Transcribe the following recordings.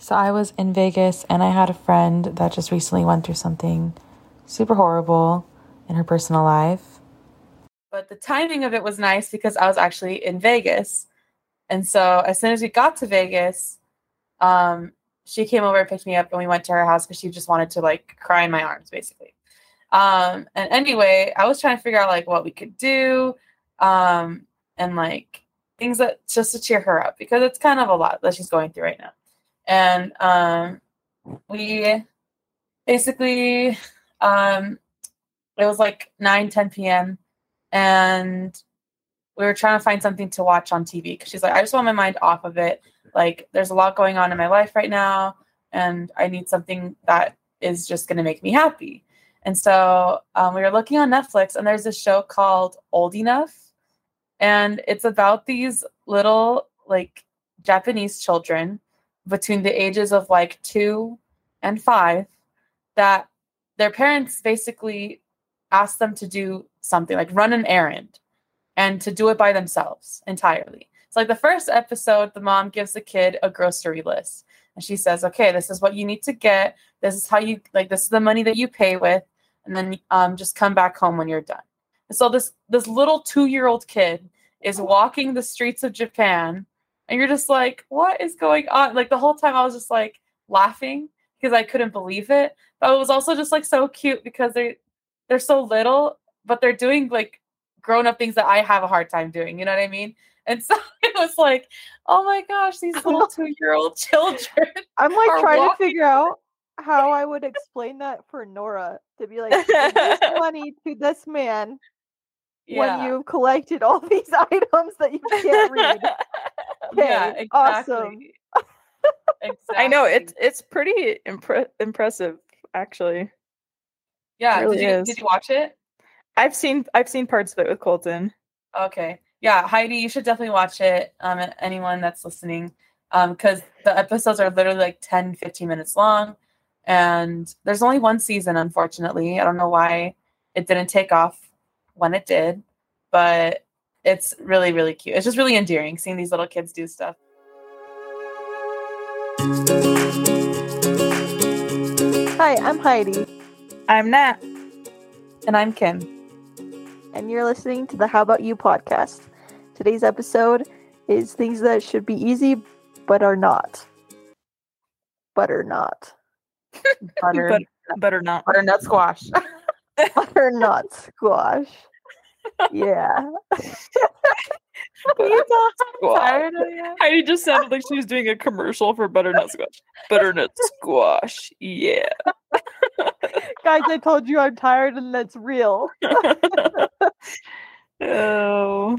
So I was in Vegas and I had a friend that just recently went through something super horrible in her personal life. But the timing of it was nice because I was actually in Vegas. And so as soon as we got to Vegas, um, she came over and picked me up and we went to her house because she just wanted to like cry in my arms, basically. Um, and anyway, I was trying to figure out like what we could do um, and like things that just to cheer her up because it's kind of a lot that she's going through right now and um, we basically um, it was like 9 10 p.m and we were trying to find something to watch on tv because she's like i just want my mind off of it. Like there's a lot going on in my life right now and i need something that is just going to make me happy. And so um, we were looking on netflix and there's this show called old enough and it's about these little like japanese children between the ages of like two and five that their parents basically ask them to do something like run an errand and to do it by themselves entirely. So, like the first episode, the mom gives the kid a grocery list and she says, Okay, this is what you need to get. This is how you like, this is the money that you pay with. And then um, just come back home when you're done. And so, this, this little two year old kid is walking the streets of Japan and you're just like, what is going on? Like the whole time I was just like laughing because I couldn't believe it. But it was also just like so cute because they're they're so little, but they're doing like grown up things that I have a hard time doing. You know what I mean? And so it was like, oh my gosh, these little two year old children. I'm like trying walking. to figure out how I would explain that for Nora to be like, money to this man yeah. when you've collected all these items that you can't read. Okay, yeah, exactly. awesome. exactly. I know it's it's pretty impre- impressive, actually. Yeah, really did you is. did you watch it? I've seen I've seen parts of it with Colton. Okay, yeah, Heidi, you should definitely watch it. Um, anyone that's listening, um, because the episodes are literally like 10, 15 minutes long, and there's only one season, unfortunately. I don't know why it didn't take off when it did, but it's really, really cute. It's just really endearing seeing these little kids do stuff. Hi, I'm Heidi. I'm Nat. And I'm Kim. And you're listening to the How About You podcast. Today's episode is things that should be easy but are not. But are not. Butter, but, butternut. Butternut squash. butternut squash yeah. Are you tired? Heidi just sounded like she was doing a commercial for butternut squash. Butternut squash, yeah. Guys, I told you I'm tired and that's real. oh.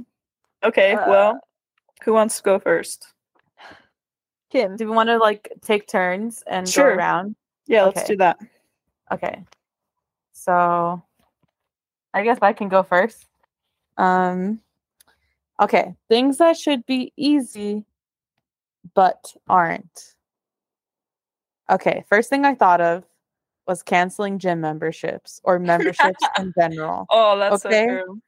Okay, uh, well, who wants to go first? Kim. Do we want to like take turns and sure. go around? Yeah, okay. let's do that. Okay. So I guess I can go first. Um, okay, things that should be easy but aren't. Okay, first thing I thought of was canceling gym memberships or memberships in general. Oh, that's okay? so true.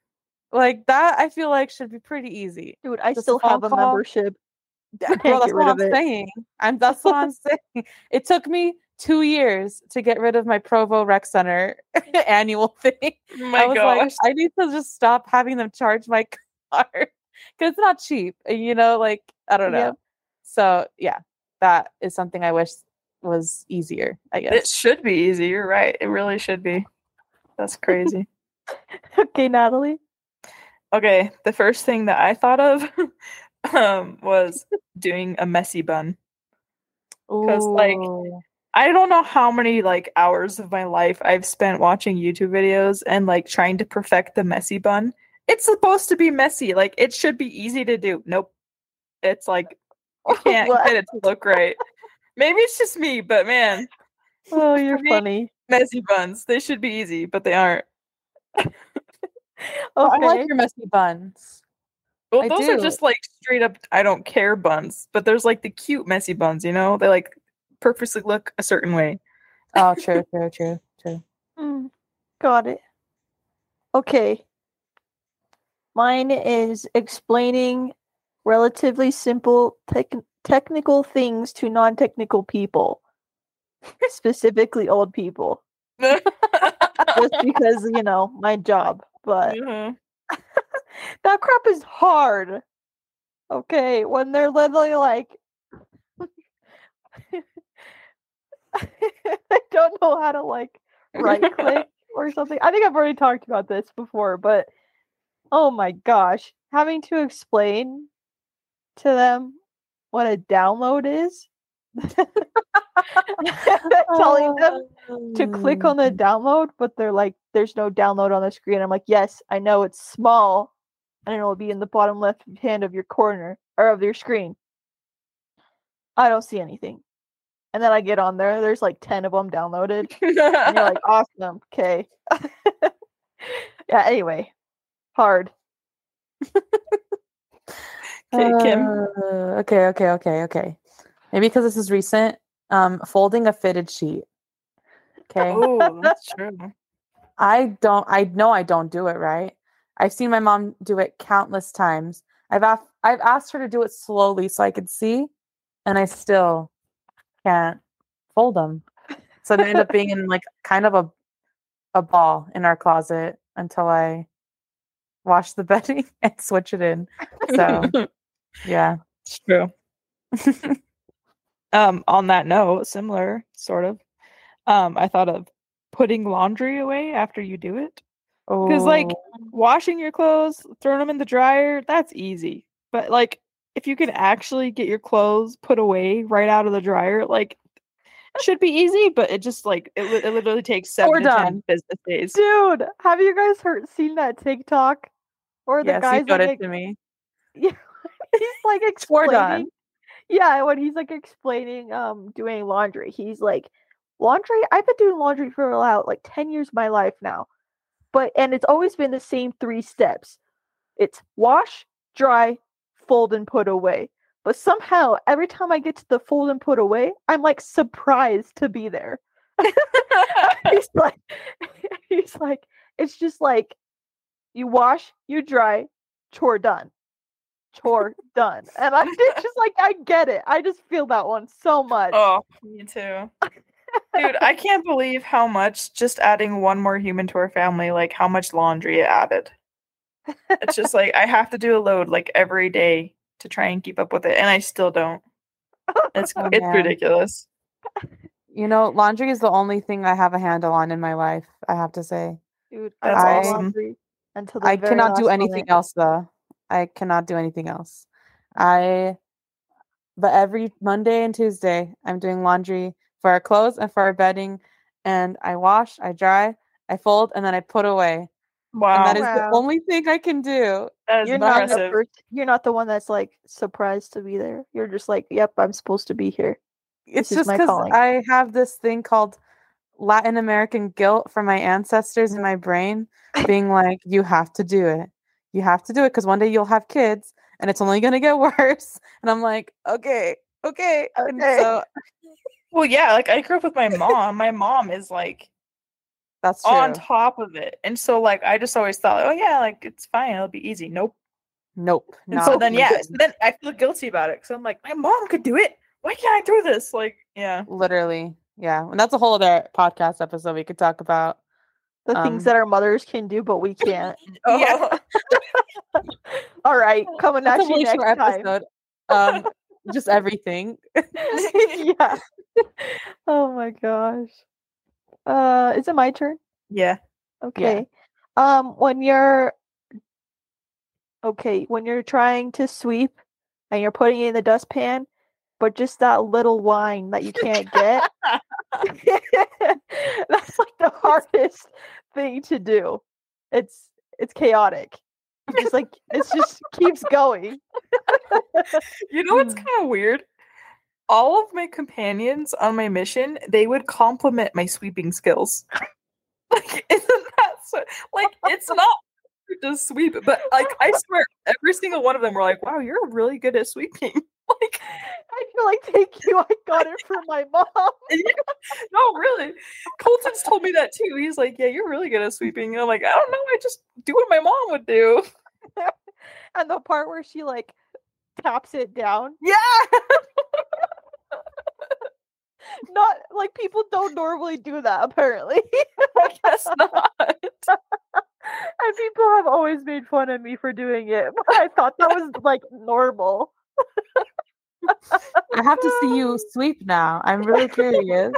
Like that, I feel like should be pretty easy. Dude, I Just still have a call. membership. Bro, that's what I'm saying. And that's what I'm saying. It took me two years to get rid of my Provo Rec Center annual thing. Oh my I was gosh. like, I need to just stop having them charge my card because it's not cheap. You know, like I don't know. Yeah. So yeah, that is something I wish was easier. I guess it should be easy. You're right. It really should be. That's crazy. okay, Natalie. Okay, the first thing that I thought of um, was doing a messy bun. Because like I don't know how many like hours of my life I've spent watching YouTube videos and like trying to perfect the messy bun. It's supposed to be messy. Like it should be easy to do. Nope. It's like you can't get it to look right. Maybe it's just me, but man. Oh, you're funny. Messy buns. They should be easy, but they aren't. okay. I like your messy buns. Well, I those do. are just like straight up I don't care buns, but there's like the cute messy buns, you know? They like purposely look a certain way. Oh, true, true, true, true. Mm, got it. Okay. Mine is explaining relatively simple tech- technical things to non-technical people, specifically old people. Just because, you know, my job. But mm-hmm. that crap is hard. Okay, when they're literally like I don't know how to like right click or something. I think I've already talked about this before, but oh my gosh, having to explain to them what a download is. telling them to click on the oh. download, but they're like, there's no download on the screen. I'm like, yes, I know it's small and it'll be in the bottom left hand of your corner or of your screen. I don't see anything. And then I get on there, there's like 10 of them downloaded. and you're like, awesome. Okay. yeah, anyway, hard. okay, Kim. Uh, okay, okay, okay, okay. Maybe because this is recent. Um, folding a fitted sheet. Okay. Oh, that's true. I don't. I know I don't do it right. I've seen my mom do it countless times. I've asked. I've asked her to do it slowly so I could see, and I still can't fold them. So they end up being in like kind of a a ball in our closet until I wash the bedding and switch it in. So yeah, it's true. um, on that note, similar sort of. Um, I thought of putting laundry away after you do it. Because like oh. washing your clothes, throwing them in the dryer, that's easy. But like if you can actually get your clothes put away right out of the dryer, like it should be easy, but it just like it, it literally takes 7 to done. 10 business days. Dude, have you guys heard seen that TikTok? Or the yes, guys got like, it to me. Yeah, he's like explaining. Yeah, when he's like explaining um doing laundry, he's like, laundry. I've been doing laundry for about like ten years of my life now, but and it's always been the same three steps. It's wash, dry, fold, and put away. But somehow, every time I get to the fold and put away, I'm like surprised to be there. he's like, he's like, it's just like you wash, you dry, chore done, chore done, and I'm just like, I get it. I just feel that one so much. Oh, me too. Dude, I can't believe how much just adding one more human to our family, like how much laundry it added. It's just like I have to do a load like every day to try and keep up with it, and I still don't. It's oh, it's ridiculous. You know, laundry is the only thing I have a handle on in my life. I have to say, dude, that's I, awesome. Until I cannot do anything moment. else though. I cannot do anything else. I, but every Monday and Tuesday, I'm doing laundry for our clothes and for our bedding, and I wash, I dry, I fold, and then I put away. Wow. And that is wow. the only thing I can do. you're not the first, you're not the one that's like surprised to be there. You're just like, yep, I'm supposed to be here. It's this just because I have this thing called Latin American guilt from my ancestors in my brain, being like, you have to do it. You have to do it because one day you'll have kids and it's only going to get worse. And I'm like, okay, okay. okay. And so, well, yeah, like I grew up with my mom. my mom is like, that's true. on top of it. And so like I just always thought, oh yeah, like it's fine, it'll be easy. Nope. Nope. And so then yeah, so then I feel guilty about it because I'm like, my mom could do it. Why can't I do this? Like, yeah. Literally. Yeah. And that's a whole other podcast episode we could talk about. The um, things that our mothers can do, but we can't. oh. All right. Coming at you next episode. time. Um, just everything. yeah. Oh my gosh. Uh, is it my turn? Yeah. Okay. Yeah. Um, when you're okay, when you're trying to sweep and you're putting it in the dustpan, but just that little wine that you can't get. That's like the hardest thing to do. It's it's chaotic. It's just like it just keeps going. you know what's kind of weird? All of my companions on my mission, they would compliment my sweeping skills. like, isn't that so? Like, it's not just sweep, but like, I swear, every single one of them were like, "Wow, you're really good at sweeping." like, I feel like, thank you. I got it from my mom. no, really. Colton's told me that too. He's like, "Yeah, you're really good at sweeping." And I'm like, "I don't know. I just do what my mom would do." and the part where she like taps it down. Yeah. Not like people don't normally do that, apparently. I guess not. and people have always made fun of me for doing it, but I thought that was like normal. I have to see you sweep now. I'm really curious.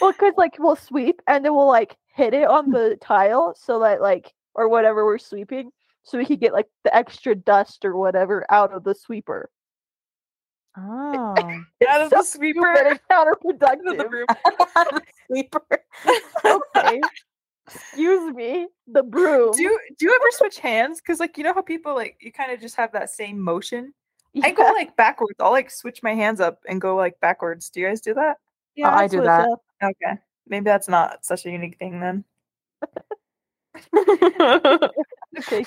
well, because like we'll sweep and then we'll like hit it on the tile so that like or whatever we're sweeping, so we could get like the extra dust or whatever out of the sweeper. Oh, Out of the sweeper. Stupid and Out of counterproductive. the room. sweeper. okay. Excuse me, the broom. Do you, do you ever switch hands? Because like you know how people like you kind of just have that same motion. I go like backwards. I'll like switch my hands up and go like backwards. Do you guys do that? Yeah, I do that. up. Okay. Maybe that's not such a unique thing then. Okay,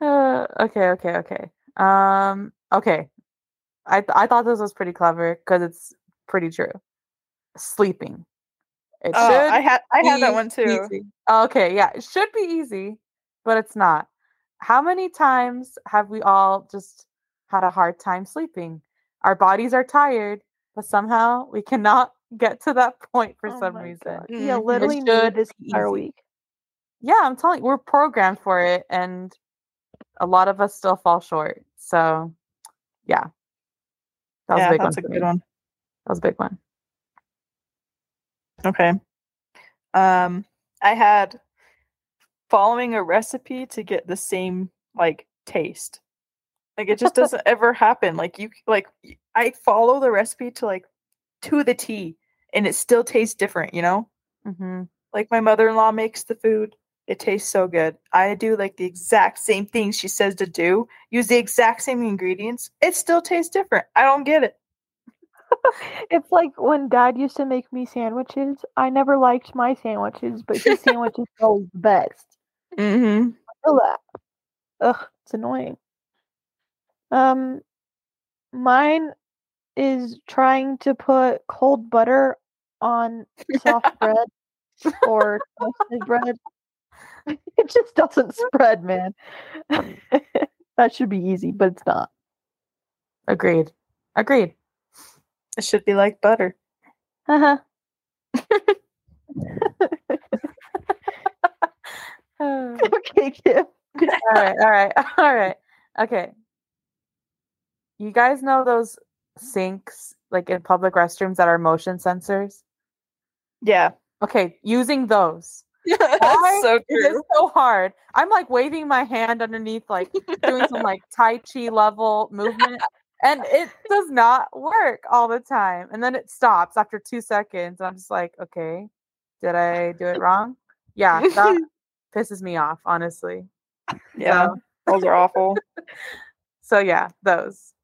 Uh, okay, okay, okay. Um, okay. I th- I thought this was pretty clever because it's pretty true. Sleeping. It oh, should I had I had that one too. easy. Okay, yeah, it should be easy, but it's not. How many times have we all just had a hard time sleeping? Our bodies are tired, but somehow we cannot get to that point for Oh some reason. God. Yeah, literally should this be entire week. Yeah, I'm telling you, we're programmed for it, and a lot of us still fall short. So, yeah, that was yeah, a big that's one. a good me. one. That was a big one. Okay. Um, I had following a recipe to get the same like taste. Like it just doesn't ever happen. Like you like I follow the recipe to like to the T and it still tastes different, you know? hmm Like my mother-in-law makes the food, it tastes so good. I do like the exact same things she says to do, use the exact same ingredients. It still tastes different. I don't get it. It's like when dad used to make me sandwiches. I never liked my sandwiches, but his sandwiches are always the best. Mm-hmm. I Feel that. Ugh, it's annoying. Um, mine is trying to put cold butter on soft bread or toasted bread. It just doesn't spread, man. that should be easy, but it's not. Agreed. Agreed. It should be like butter. Uh-huh. all okay, Kim. right, all right, all right. Okay. You guys know those sinks like in public restrooms that are motion sensors? Yeah. Okay, using those. Why That's so true. It is so hard. I'm like waving my hand underneath, like doing some like Tai Chi level movement, and it does not work all the time. And then it stops after two seconds. And I'm just like, okay, did I do it wrong? Yeah, that pisses me off, honestly. Yeah, So, those are awful. so yeah, those.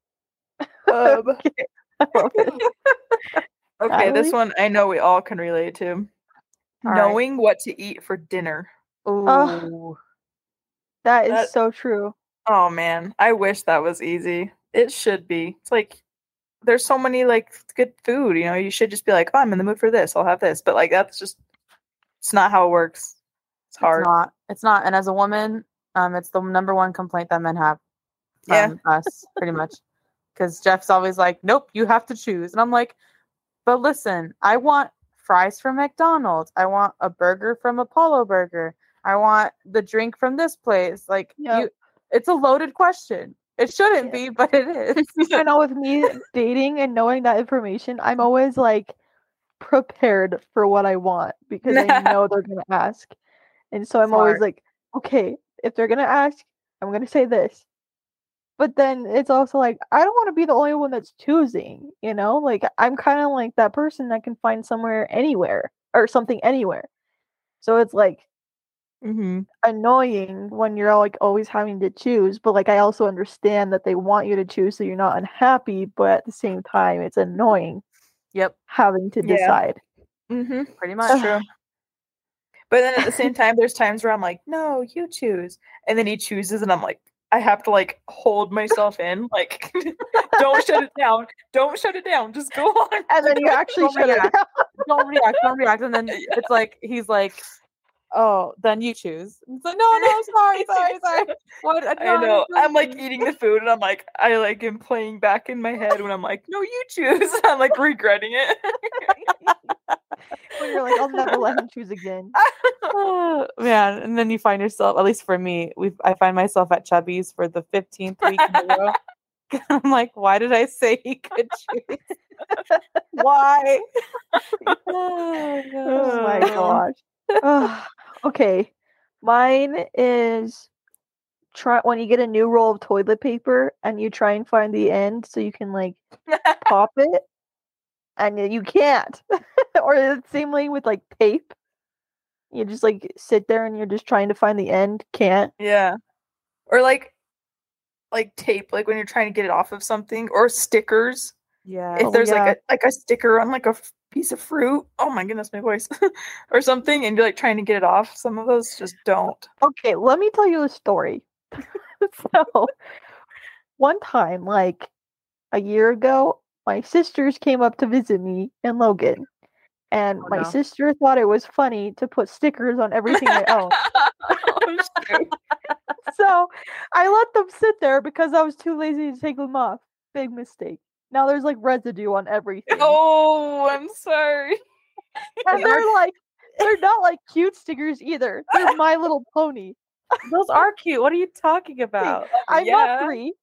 Um, it. okay, this one I know we all can relate to. All right. Knowing what to eat for dinner. Ooh. That is That- so true. Oh man, I wish that was easy. It should be. It's like there's so many like good food, you know, you should just be like, "Oh, I'm in the mood for this. I'll have this." But like that's just it's not how it works. It's hard. It's not. It's not. And as a woman, um, it's the number one complaint that men have Yeah. from us, pretty much. Because Jeff's always like, "Nope, you have to choose," and I'm like, "But listen, I want fries from McDonald's. I want a burger from Apollo Burger. I want the drink from this place." Like, Yep. you, it's a loaded question. It shouldn't be, but it is. I know with me dating and knowing that information, I'm always like prepared for what I want because I know they're gonna ask. And so I'm always like, okay, if they're gonna ask, I'm gonna say this. But then it's also like I don't want to be the only one that's choosing, you know? Like I'm kind of like that person that can find somewhere anywhere or something anywhere. So it's like Mm-hmm. annoying when you're like always having to choose but like i also understand that they want you to choose so you're not unhappy but at the same time it's annoying Yep, having to Yeah. decide Mm-hmm. pretty much. true. But then at the same time, there's times where I'm like, no, you choose. And then he chooses, and I'm like, I have to like hold myself in, like, don't shut it down. Don't shut it down. Just go on. and then you actually shut it down don't react, don't react. And then it's like he's like, oh, then you choose. It's like, no, no, sorry, sorry, sorry. What? I know. I'm like eating the food and I'm like, I like am playing back in my head when I'm like, no, you choose. I'm like regretting it. when you're like, I'll never let him choose again. oh, man, and then you find yourself, at least for me, we I find myself at Chubby's for the 15th week in a row. I'm like, why did I say he could choose? why? oh, oh my gosh. Okay. Mine is try when you get a new roll of toilet paper and you try and find the end so you can like pop it and you can't. or the same way with like tape. You just like sit there and you're just trying to find the end, can't. Yeah. Or like like tape, like when you're trying to get it off of something, or stickers. Yeah. If Oh, there's yeah. like a like a sticker on like a piece of fruit, oh my goodness, my voice, or something, and you're like trying to get it off. Some of those just don't. Okay, let me tell you a story. so, one time, like a year ago, my sisters came up to visit me in Logan. And Oh, my no. sister thought it was funny to put stickers on everything I own. oh, so I let them sit there because I was too lazy to take them off. Big mistake. Now there's like residue on everything. oh, I'm sorry. and they they're like, they're not like cute stickers either. They're My Little Pony. Those are cute. What are you talking about? I'm Yeah. not three.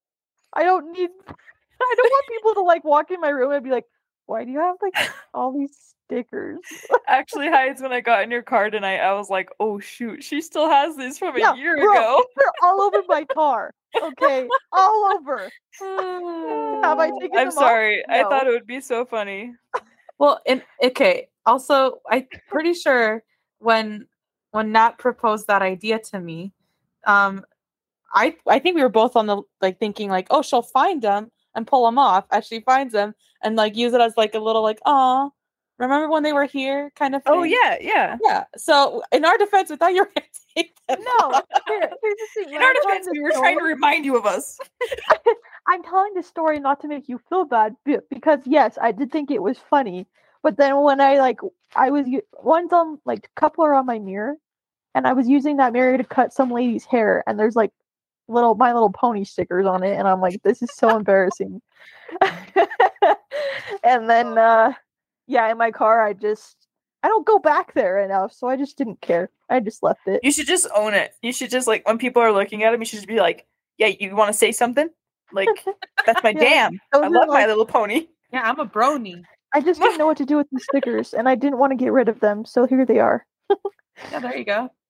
I don't need. I don't want people to like walk in my room and be like, "Why do you have like all these stickers?" Actually, Heidi when I got in your car tonight, I was like, oh shoot, she still has these from a year bro. ago. They're all over my car. Okay, all over. Have I taken I'm them off? sorry. I thought it would be so funny. Well, and okay. Also, I'm pretty sure when when Nat proposed that idea to me, um, I I think we were both on the like thinking like, oh, she'll find them and pull them off as she finds them and like use it as like a little like, oh, remember when they were here kind of oh, thing. Oh yeah, yeah. yeah. So in our defense, we thought you were gonna take them. No, here, the. In our defense, we were trying to remind you of us. I'm telling the story not to make you feel bad, because yes, I did think it was funny. But then when I like, I was one's on like a couple are on my mirror, and I was using that mirror to cut some lady's hair, and there's like little My Little Pony stickers on it, and I'm like, this is so embarrassing. and then, uh yeah, in my car, I just I don't go back there enough, so I just didn't care. I just left it. You should just own it. You should just like when people are looking at them, you should just be like, "Yeah, you want to say something? Like that's my Yeah, jam. I are love My Little Pony." Yeah, I'm a brony. I just didn't know what to do with the stickers, and I didn't want to get rid of them, so here they are. Yeah, there you go.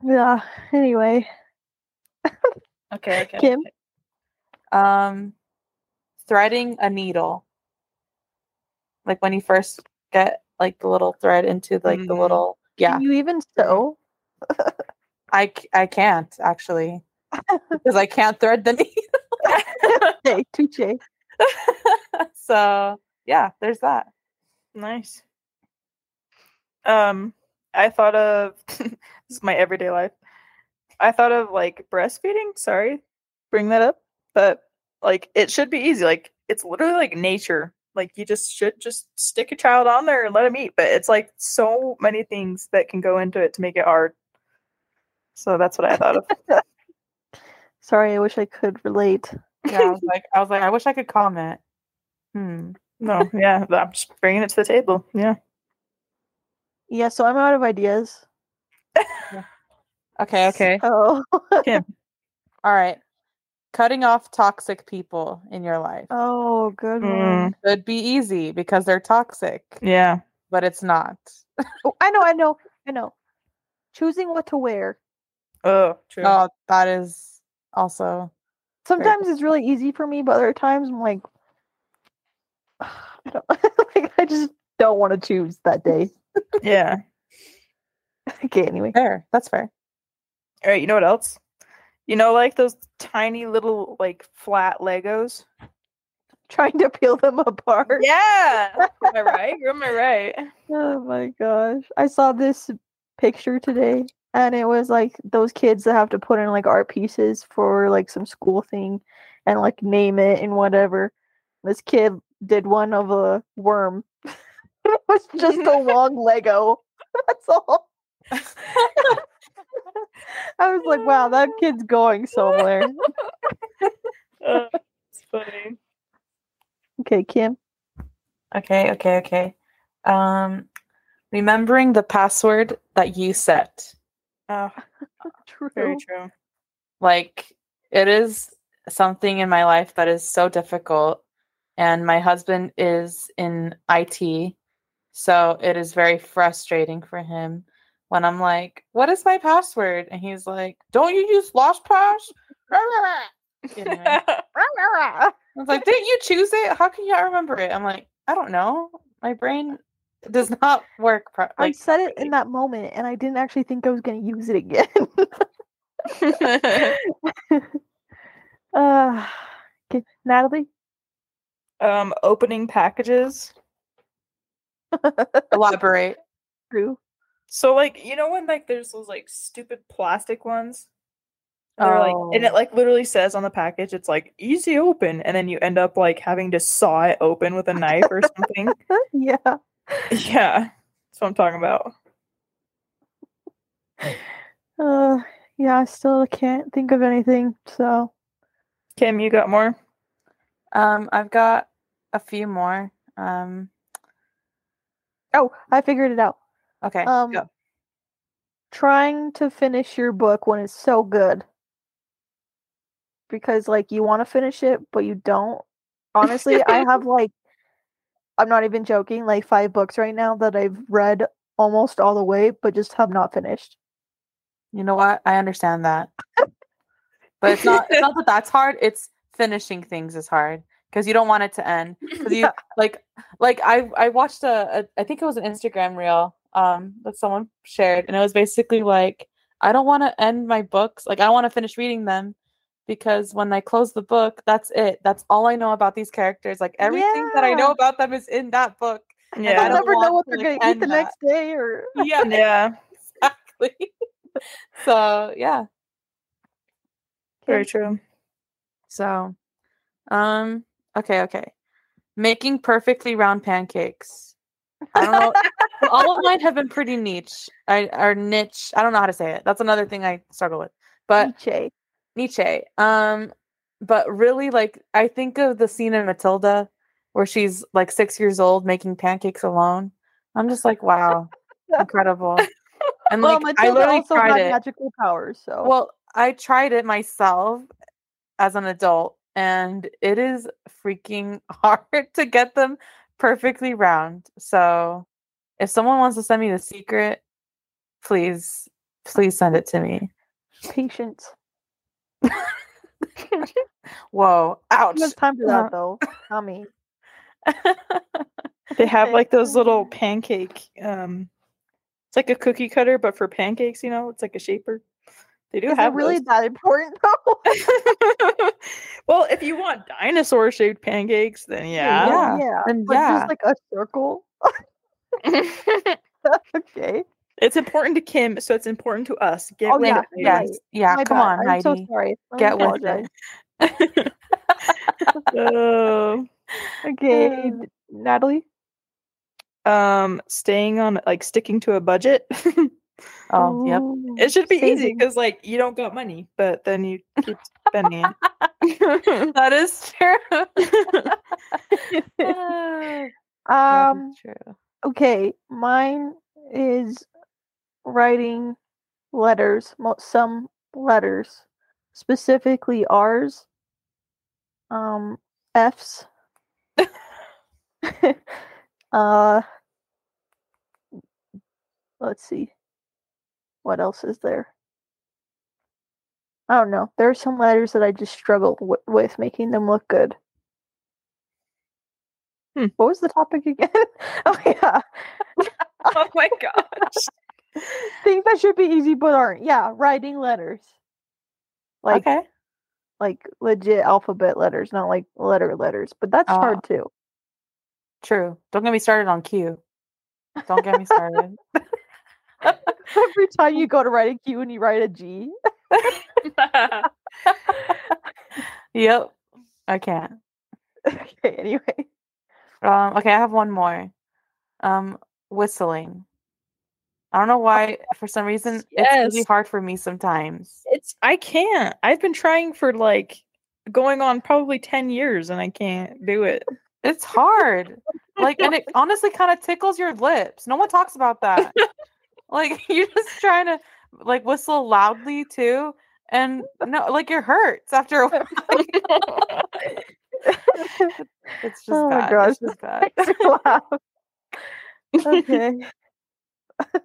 Yeah. Anyway, Okay, okay. Kim. Um, threading a needle. Like when you first get like the little thread into like the Mhm. little yeah. Can you even sew? I I can't actually because I can't thread the needle. Hey, touche. so yeah, there's that. Nice. Um, I thought of this is my everyday life. I thought of like breastfeeding. Sorry, bring that up, but like it should be easy. Like it's literally like nature. Like you just should just stick a child on there and let him eat. But it's like so many things that can go into it to make it hard. So that's what I thought of. Sorry, I wish I could relate. Yeah, I was like I was like I wish I could comment. Hmm. no, yeah, I'm just bringing it to the table. Yeah. Yeah, so I'm out of ideas. Okay, okay. Oh, All right. Cutting off toxic people in your life. oh, good one. Mm, Could be easy because they're toxic, yeah. but it's not. Oh, I know, I know, I know. Choosing what to wear. Oh, true. Oh, that is also Sometimes it's really easy for me, but other times I'm like, I, don't, like, I just don't want to choose that day. yeah. Okay, anyway. fair. That's fair. All right, you know what else? You know, like those tiny little like flat Legos. Trying to peel them apart. Yeah, am I right? Am I right? Oh my gosh. I saw this picture today and it was like those kids that have to put in like art pieces for like some school thing and like name it and whatever. This kid did one of a worm. it was just a long Lego. That's all. I was like, wow, that kid's going somewhere. Uh, it's funny. Okay, Kim. Okay, okay, okay. Um, remembering the password that you set. Oh, True. very true. Like it is something in my life that is so difficult, and my husband is in IT, so it is very frustrating for him when I'm like, "What is my password?" and he's like, "Don't you use LastPass?" Anyway, I was like, "Didn't you choose it? How can you not remember it?" I'm like, "I don't know. My brain does not work." Pro- I said it in that moment, and I didn't actually think I was going to use it again. uh, okay, Natalie. um, opening packages. elaborate. True. So like you know when like there's those like stupid plastic ones? They're like and it Oh. like literally says on the package it's like easy open and then you end up like having to saw it open with a knife or something. yeah. yeah. That's what I'm talking about. Uh, yeah. I still can't think of anything. So Kim, you got more? Um, I've got a few more. Um, oh, I figured it out. Okay. Um, go. trying to finish your book when it's so good because like you want to finish it but you don't honestly i have like i'm not even joking like five books right now that i've read almost all the way but just have not finished You know what? I understand that. But it's not it's not that that's hard. It's finishing things is hard because you don't want it to end. you Yeah. like like I I watched a, a I think it was an Instagram reel um that someone shared and it was basically like I don't want to end my books. Like I want to finish reading them because when I close the book, that's it. That's all I know about these characters. Like everything that I know about them is in that book. I Yeah. don't never know what they're like, gonna eat the that. next day or Yeah, Yeah. exactly. so yeah. Very true. So, um, okay, okay. Making perfectly round pancakes. I don't know. All of mine have been pretty niche. I or niche. I don't know how to say it. That's another thing I struggle with. But Nietzsche. Nietzsche. Um, but really, like I think of the scene in Matilda where she's like six years old making pancakes alone. I'm just like, wow, incredible. And well like I Matilda literally also tried had it. magical powers so Well, I tried it myself as an adult, and it is freaking hard to get them perfectly round. So, if someone wants to send me the secret, please, please send it to me. patience Whoa, ouch. has time for that though not me They have like those little pancake um it's like a cookie cutter but for pancakes, you know, it's like a shaper. They do is have really those. that important though well, if you want dinosaur shaped pancakes, then yeah. Yeah, yeah but yeah. just like a circle okay it's important to Kim, so it's important to us. Get Oh, yeah, it, yes, yeah. My come bad. on, I'm so sorry. Let Get with it. Oh. Okay, Uh. Natalie. um staying on like sticking to a budget. Oh, yep. It should be easy because like you don't got money, but then you keep spending it. That is true. Um. is true. Okay, mine is writing letters. Some letters, specifically R's. Um, F's. uh. Let's see. What else is there? I don't know. There are some letters that I just struggle w- with making them look good. Hmm. What was the topic again? oh yeah, oh my gosh. things that should be easy but aren't. Yeah, writing letters. Like okay. like legit alphabet letters, not like letter letters. But that's Oh. hard too. True. Don't get me started on Q. Don't get me started. Every time you go to write a Q and you write a G. yep. I can't. okay, anyway. Um, okay, I have one more. Um, whistling. I don't know why. For some reason, yes. it's really hard for me sometimes. It's I can't. I've been trying for like going on probably ten years, and I can't do it. It's hard. like, and it honestly kind of tickles your lips. No one talks about that. like, you're just trying to like whistle loudly too, and no, like it hurts after a while. it's just oh bad. Gosh. It's bad. wow. Okay.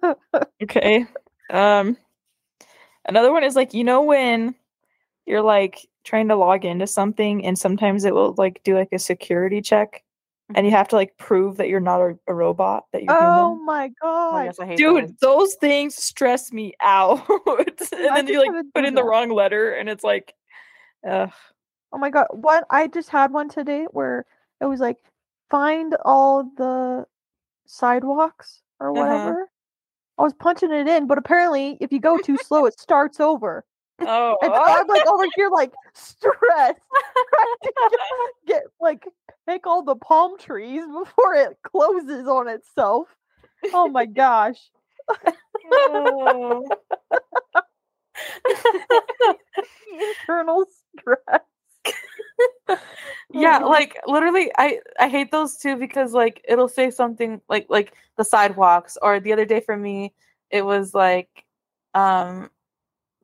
okay. Um another one is like you know when you're like trying to log into something and sometimes it will like do like a security check and you mm-hmm. have to like prove that you're not a, a robot that you're oh human. my god oh, dude those. those things stress me out and I then you like put in that. the wrong letter and it's like ugh. Oh my god what i just had one today where it was like find all the sidewalks or uh-huh. whatever uh-huh. I was punching it in, but apparently, if you go too slow, it starts over. Oh, and so I'm like over here, like stressed, get, get like pick all the palm trees before it closes on itself. Oh my gosh. oh. Internal stress. yeah, like literally I I hate those too because like it'll say something like like the sidewalks or the other day for me it was like um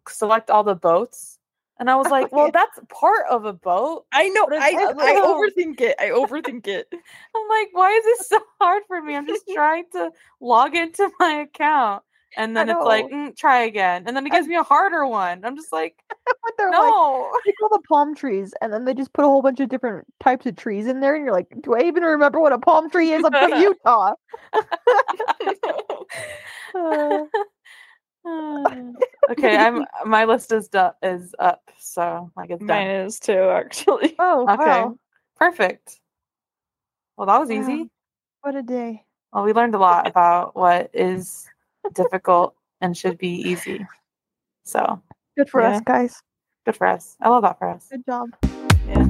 select all the boats and I was like, well, that's part of a boat. I know. I, I, I overthink it. I overthink it. I'm like, why is this so hard for me? I'm just trying to log into my account. And then it's like, mm, try again. And then it gives me a harder one. I'm just like, no. Like, they call the palm trees, and then they just put a whole bunch of different types of trees in there. And you're like, do I even remember what a palm tree is? I'm from Utah. okay, I'm my list is du- is up, so I guess mine is too. Actually. Oh, okay, wow. perfect. Well, that was wow. easy. What a day. Well, we learned a lot about what is difficult and should be easy. So good for yeah. us, guys. Good for us. I love that for us. Good job. Yeah.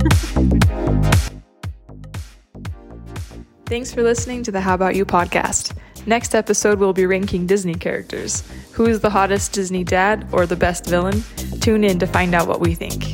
Thanks for listening to the How About You podcast. Next episode, we'll be ranking Disney characters. Who is the hottest Disney dad or the best villain? Tune in to find out what we think.